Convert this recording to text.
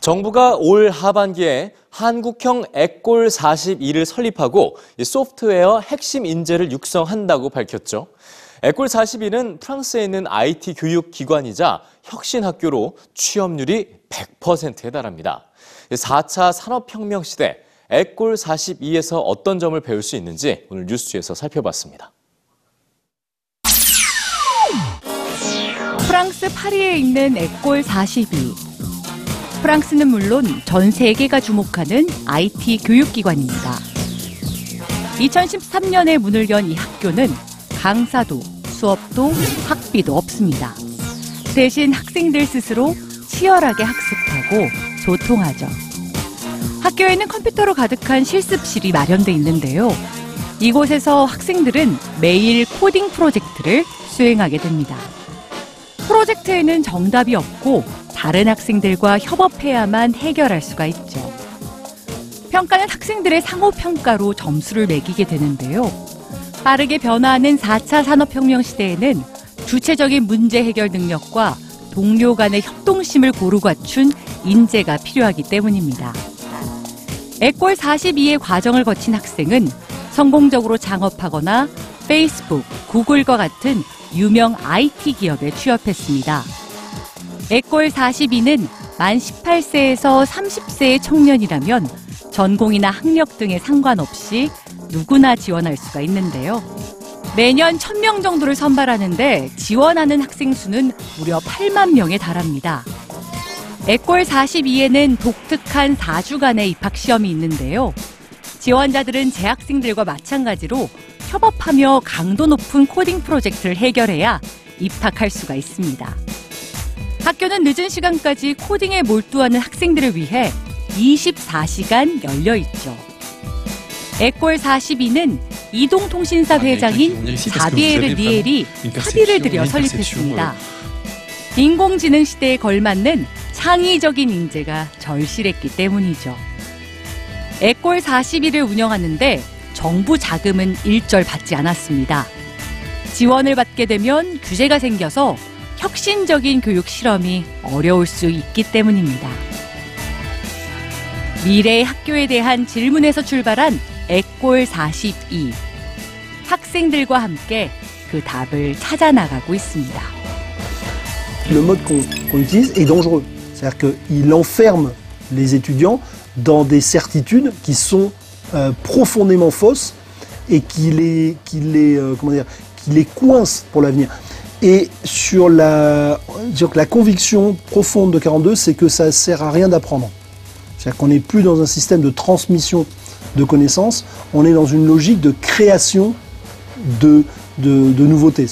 정부가 올 하반기에 한국형 액골 42를 설립하고 소프트웨어 핵심 인재를 육성한다고 밝혔죠. 액골 42는 프랑스에 있는 IT 교육 기관이자 혁신 학교로 취업률이 100%에 달합니다. 4차 산업혁명 시대 액골 42에서 어떤 점을 배울 수 있는지 오늘 뉴스에서 살펴봤습니다. 프랑스 파리에 있는 액골 42. 프랑스는 물론 전 세계가 주목하는 IT 교육기관입니다. 2013년에 문을 연 이 학교는 강사도, 수업도, 학비도 없습니다. 대신 학생들 스스로 치열하게 학습하고 소통하죠. 학교에는 컴퓨터로 가득한 실습실이 마련돼 있는데요. 이곳에서 학생들은 매일 코딩 프로젝트를 수행하게 됩니다. 프로젝트에는 정답이 없고 다른 학생들과 협업해야만 해결할 수가 있죠. 평가는 학생들의 상호평가로 점수를 매기게 되는데요. 빠르게 변화하는 4차 산업혁명 시대에는 주체적인 문제 해결 능력과 동료 간의 협동심을 고루 갖춘 인재가 필요하기 때문입니다. 에꼴 42의 과정을 거친 학생은 성공적으로 창업하거나 페이스북, 구글과 같은 유명 IT 기업에 취업했습니다. 에꼴 42는 만 18세에서 30세의 청년이라면 전공이나 학력 등에 상관없이 누구나 지원할 수가 있는데요. 매년 1000명 정도를 선발하는데 지원하는 학생 수는 무려 8만 명에 달합니다. 에꼴 42에는 독특한 4주간의 입학 시험이 있는데요. 지원자들은 재학생들과 마찬가지로 협업하며 강도 높은 코딩 프로젝트를 해결해야 입학할 수가 있습니다. 학교는 늦은 시간까지 코딩에 몰두하는 학생들을 위해 24시간 열려 있죠. 에꼴 42는 이동통신사 회장인 자비에르 니엘이 사비를 들여 설립했습니다. 인공지능 시대에 걸맞는 창의적인 인재가 절실했기 때문이죠. 에꼴 42를 운영하는데 정부 자금은 일절 받지 않았습니다. 지원을 받게 되면 규제가 생겨서 혁신적인 교육 실험이 어려울 수 있기 때문입니다. 미래의 학교에 대한 질문에서 출발한 에꼴 42. 학생들과 함께 그 답을 찾아 나가고 있습니다. Le mode qu'on qu'on utilise est dangereux. C'est-à-dire qu'il enferme les étudiants dans des certitudes qui sont euh, profondément fausses et qui les, qui les, euh, comment dire, qui les coincent pour l'avenir. Et sur la, que la conviction profonde de 42, c'est que ça sert à rien d'apprendre. C'est-à-dire qu'on n'est plus dans un système de transmission de connaissances, on est dans une logique de création de, de, nouveautés.